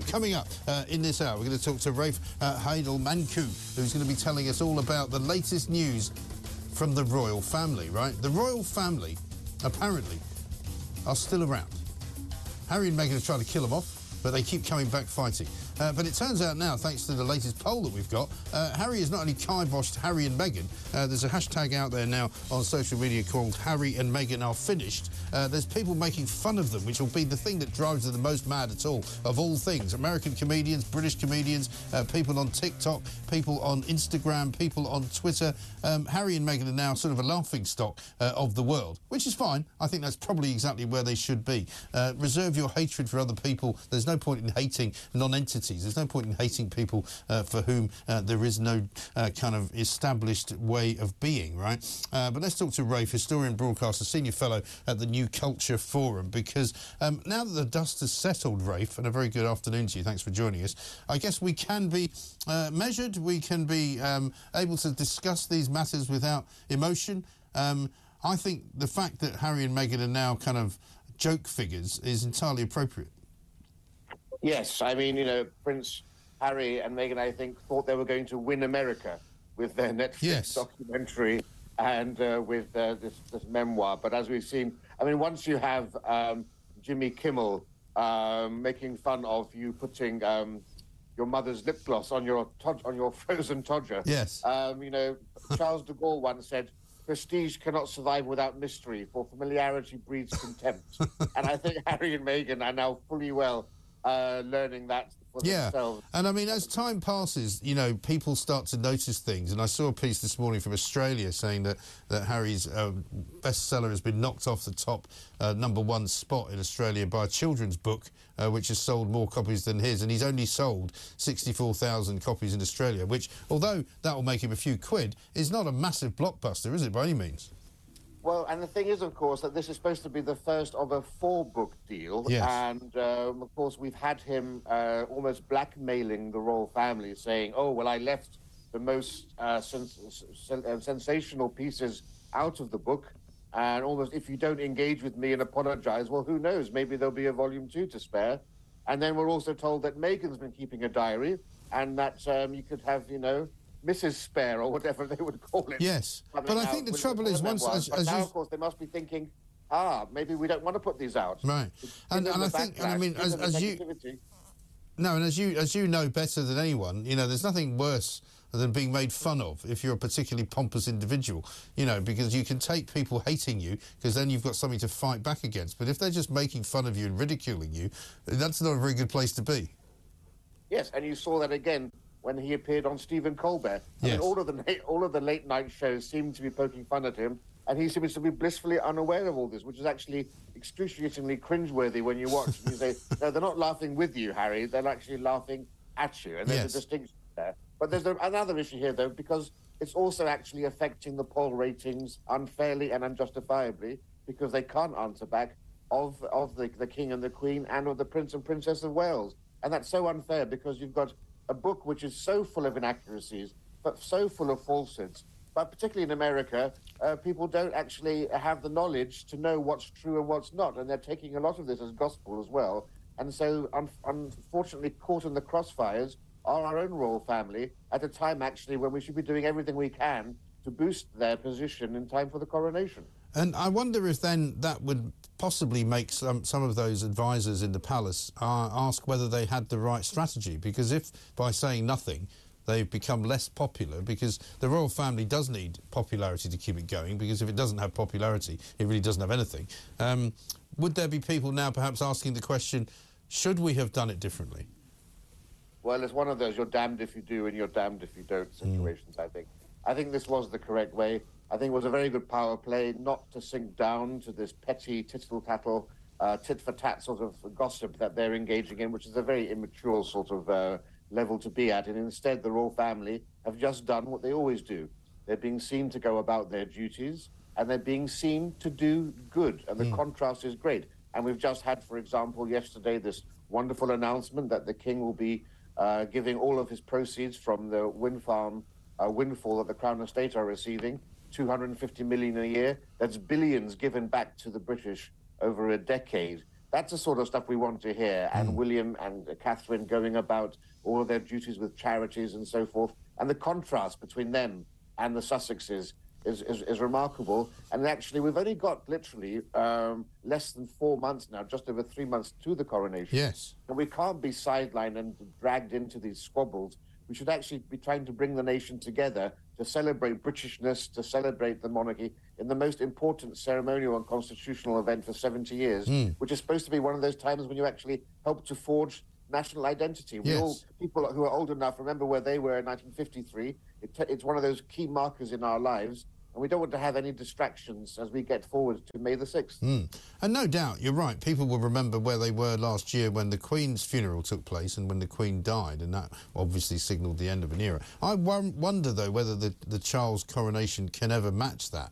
Coming up uh, in this hour, we're going to talk to Rafe uh, Heydel-Mankoo, who's going to be telling us all about the latest news from the royal family, right? The royal family, apparently, are still around. Harry and Meghan are trying to kill them off, but they keep coming back fighting. Uh, but it turns out now, thanks to the latest poll that we've got, uh, Harry is not only kiboshed Harry and Meghan, uh, there's a hashtag out there now on social media called Harry and Meghan are finished. Uh, there's people making fun of them, which will be the thing that drives them the most mad at all, of all things. American comedians, British comedians, uh, people on TikTok, people on Instagram, people on Twitter. Um, Harry and Meghan are now sort of a laughing stock uh, of the world, which is fine. I think that's probably exactly where they should be. reserve your hatred for other people. There's no point in hating non-entities there's no point in hating people uh, for whom uh, there is no uh, kind of established way of being, right? Uh, but let's talk to Rafe, historian, broadcaster, senior fellow at the New Culture Forum, because um, now that the dust has settled, Rafe, and a very good afternoon to you, thanks for joining us, I guess we can be uh, measured, we can be um, able to discuss these matters without emotion. Um, I think the fact that Harry and Meghan are now kind of joke figures is entirely appropriate. Yes, I mean, you know, Prince Harry and Meghan, I think, thought they were going to win America with their Netflix yes. documentary and uh, with uh, this, this, memoir. But as we've seen, I mean, once you have um, Jimmy Kimmel um, making fun of you putting um, your mother's lip gloss on your on your frozen todger, yes, um, you know, Charles de Gaulle once said. Prestige cannot survive without mystery, for familiarity breeds contempt. and I think Harry and Meghan are now fully well uh, learning that for yeah. themselves. And I mean, as time passes, you know, people start to notice things. And I saw a piece this morning from Australia saying that, that Harry's uh, bestseller has been knocked off the top uh, number one spot in Australia by a children's book, uh, which has sold more copies than his. And he's only sold 64,000 copies in Australia, which, although that will make him a few quid, is not a massive blockbuster, is it, by any means? Well, and the thing is, of course, that this is supposed to be the first of a four-book deal, yes. and um, of course, we've had him uh, almost blackmailing the royal family, saying, "Oh, well, I left the most uh, sens- uh, sensational pieces out of the book, and almost if you don't engage with me and apologize, well, who knows? Maybe there'll be a volume two to spare." And then we're also told that Meghan's been keeping a diary, and that um, you could have, you know, Mrs. Spare or whatever they would call it. Yes, but I think the trouble is once, as, as now, you... of course, they must be thinking, ah, maybe we don't want to put these out. Right, and, and I think, and I mean, as, as you, no, and as you as you know better than anyone, you know, there's nothing worse than being made fun of if you're a particularly pompous individual, you know, because you can take people hating you because then you've got something to fight back against. But if they're just making fun of you and ridiculing you, that's not a very good place to be. Yes, and you saw that again when he appeared on Stephen Colbert. I yes. mean, all of the all of the late night shows seemed to be poking fun at him, and he seems to be blissfully unaware of all this, which is actually excruciatingly cringeworthy when you watch. and you say, no, they're not laughing with you, Harry. They're actually laughing at you, and there's yes. a distinction there. But there's another issue here, though, because it's also actually affecting the poll ratings unfairly and unjustifiably because they can't answer back of of the, the king and the queen and of the prince and princess of Wales. And that's so unfair because you've got a book which is so full of inaccuracies, but so full of falsehoods. But particularly in America, uh, people don't actually have the knowledge to know what's true and what's not, and they're taking a lot of this as gospel as well. And so, un- unfortunately, caught in the crossfires are our own royal family at a time actually when we should be doing everything we can to boost their position in time for the coronation. And I wonder if then that would possibly make some, some of those advisors in the palace uh, ask whether they had the right strategy. Because if by saying nothing they've become less popular, because the royal family does need popularity to keep it going, because if it doesn't have popularity, it really doesn't have anything. Um, would there be people now perhaps asking the question, should we have done it differently? Well, it's one of those you're damned if you do and you're damned if you don't mm. situations, mm. I think. I think this was the correct way. I think it was a very good power play not to sink down to this petty tittle tattle, uh, tit for tat sort of gossip that they're engaging in, which is a very immature sort of uh, level to be at. And instead, the royal family have just done what they always do. They're being seen to go about their duties and they're being seen to do good. And the mm. contrast is great. And we've just had, for example, yesterday, this wonderful announcement that the king will be uh, giving all of his proceeds from the wind farm uh, windfall that the Crown Estate are receiving 250 million a year. That's billions given back to the British over a decade That's the sort of stuff we want to hear. And William and Catherine going about all of their duties with charities and so forth. And the contrast between them and the Sussexes is, is, is remarkable. And actually, we've only got literally um, less than four months now, just over three months to the coronation. Yes. And we can't be sidelined and dragged into these squabbles. We should actually be trying to bring the nation together to celebrate Britishness, to celebrate the monarchy in the most important ceremonial and constitutional event for 70 years, hmm. which is supposed to be one of those times when you actually help to forge national identity. We Yes. all, people who are old enough, remember where they were in 1953. It t- it's one of those key markers in our lives, and we don't want to have any distractions as we get forward to May the 6th. Mm. And no doubt, you're right. People will remember where they were last year when the Queen's funeral took place and when the Queen died, and that obviously signalled the end of an era. I wonder, though, whether the, the Charles coronation can ever match that.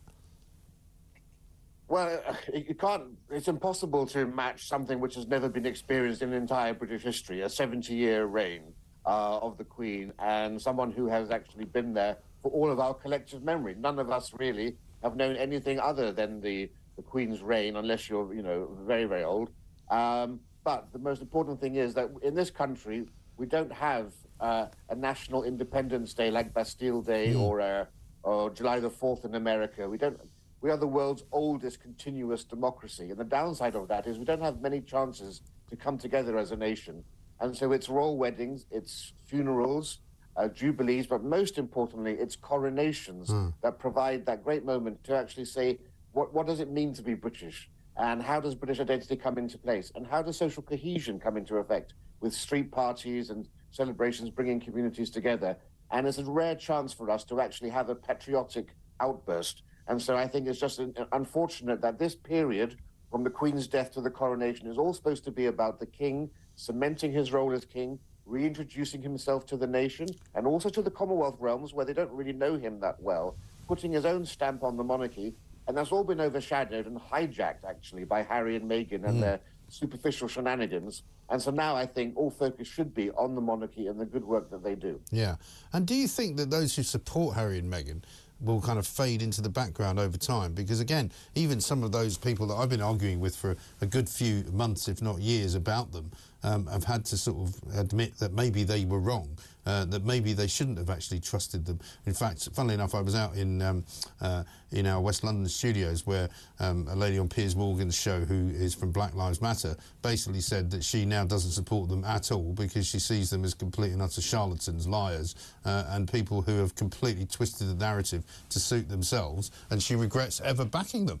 Well, uh, you can't. It's impossible to match something which has never been experienced in entire British history: a 70-year reign uh, of the Queen, and someone who has actually been there for all of our collective memory. None of us really have known anything other than the, the Queen's reign, unless you're, you know, very, very old. Um, but the most important thing is that in this country, we don't have uh, a national Independence Day like Bastille Day or uh, or July the Fourth in America. We don't. We are the world's oldest continuous democracy, and the downside of that is we don't have many chances to come together as a nation. And so it's royal weddings, it's funerals, uh, jubilees, but most importantly, it's coronations that provide that great moment to actually say, what, what does it mean to be British? And how does British identity come into place? And how does social cohesion come into effect with street parties and celebrations bringing communities together? And it's a rare chance for us to actually have a patriotic outburst. And so I think it's just un- unfortunate that this period, from the Queen's death to the coronation, is all supposed to be about the King cementing his role as King, reintroducing himself to the nation, and also to the Commonwealth realms where they don't really know him that well, putting his own stamp on the monarchy. And that's all been overshadowed and hijacked, actually, by Harry and Meghan and hmm. their superficial shenanigans. And so now I think all focus should be on the monarchy and the good work that they do. Yeah. And do you think that those who support Harry and Meghan will kind of fade into the background over time? Because again, even some of those people that I've been arguing with for a good few months, if not years, about them, um, have had to sort of admit that maybe they were wrong. Uh, that maybe they shouldn't have actually trusted them. In fact, funnily enough, I was out in um, uh, in our West London studios where um, a lady on Piers Morgan's show, who is from Black Lives Matter, basically said that she now doesn't support them at all because she sees them as complete and utter charlatans, liars, uh, and people who have completely twisted the narrative to suit themselves, and she regrets ever backing them.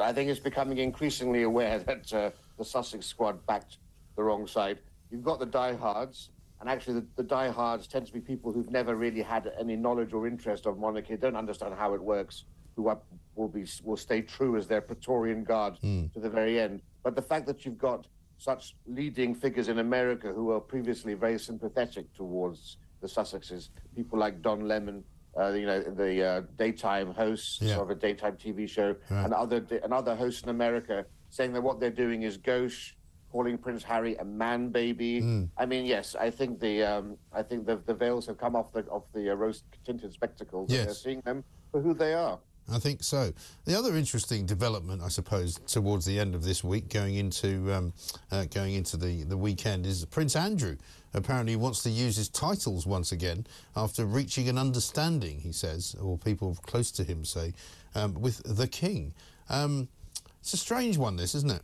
I think it's becoming increasingly aware that uh, the Sussex squad backed the wrong side. You've got the diehards, and actually the, the diehards tend to be people who've never really had any knowledge or interest of monarchy, don't understand how it works, who are, will be will stay true as their Praetorian guard to the very end. But the fact that you've got such leading figures in America who were previously very sympathetic towards the Sussexes, people like Don Lemon, uh, you know, the uh, daytime hosts Yeah. of a daytime TV show, Right. and other and other hosts in America saying that what they're doing is gauche, calling Prince Harry a man baby. Hmm. I mean, yes, I think the um, I think the the veils have come off the off the uh, rose tinted spectacles. Yes. they're seeing them for who they are. I think so. The other interesting development, I suppose, towards the end of this week, going into um, uh, going into the, the weekend, is Prince Andrew apparently wants to use his titles once again after reaching an understanding. He says, or people close to him say, um, with the king. Um, it's a strange one, this, isn't it?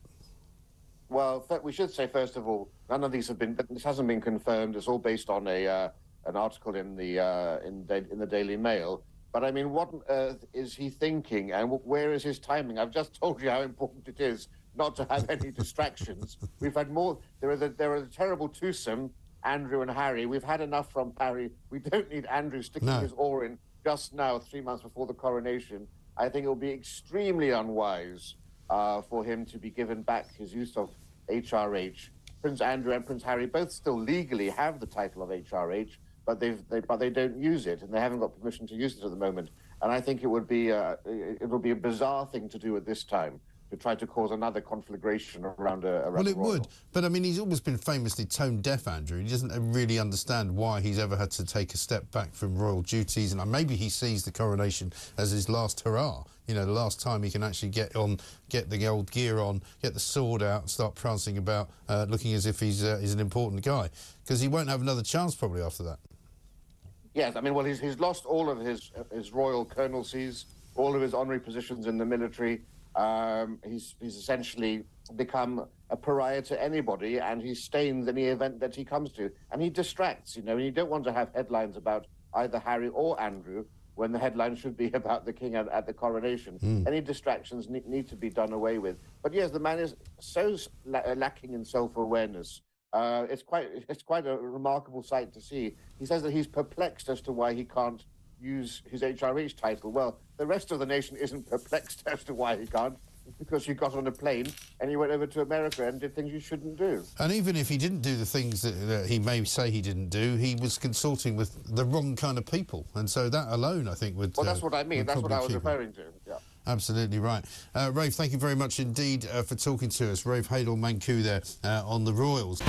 Well, we should say first of all, none of these have been. This hasn't been confirmed. It's all based on a uh, an article in the uh, in da- in the Daily Mail. But I mean, what on earth is he thinking, and wh- where is his timing? I've just told you how important it is not to have any distractions. We've had more. There are the, there are the terrible twosome, Andrew and Harry. We've had enough from Harry. We don't need Andrew sticking No. his oar in just now, three months before the coronation. I think it will be extremely unwise uh, for him to be given back his use of HRH. Prince Andrew and Prince Harry both still legally have the title of HRH, but they've they, but they don't use it, and they haven't got permission to use it at the moment. And I think it would be it it would be a bizarre thing to do at this time to try to cause another conflagration around a. Around well, it would, but I mean, he's always been famously tone deaf, Andrew. He doesn't really understand why he's ever had to take a step back from royal duties, and maybe he sees the coronation as his last hurrah. You know, the last time he can actually get on, get the old gear on, get the sword out, start prancing about, uh, looking as if he's uh, he's an important guy, because he won't have another chance probably after that. Yes, I mean, well, he's, he's lost all of his his royal colonelcies, all of his honorary positions in the military. Um, he's he's essentially become a pariah to anybody, and he stains any event that he comes to, and he distracts. You know, and you don't want to have headlines about either Harry or Andrew when the headline should be about the king at, at the coronation. Mm. Any distractions need, need, to be done away with. But yes, the man is so la- lacking in self-awareness. Uh, it's quite it's quite a remarkable sight to see. He says that he's perplexed as to why he can't use his HRH title. Well, the rest of the nation isn't perplexed as to why he can't. It's because you got on a plane and you went over to America and did things you shouldn't do. And even if he didn't do the things that, that he may say he didn't do, he was consulting with the wrong kind of people. And so that alone, I think, would. Well, that's uh, what I mean. That's what I was referring to. Yeah. Absolutely right. Uh, Rafe, thank you very much indeed uh, for talking to us. Rafe Heydel-Mankoo there uh, on the Royals.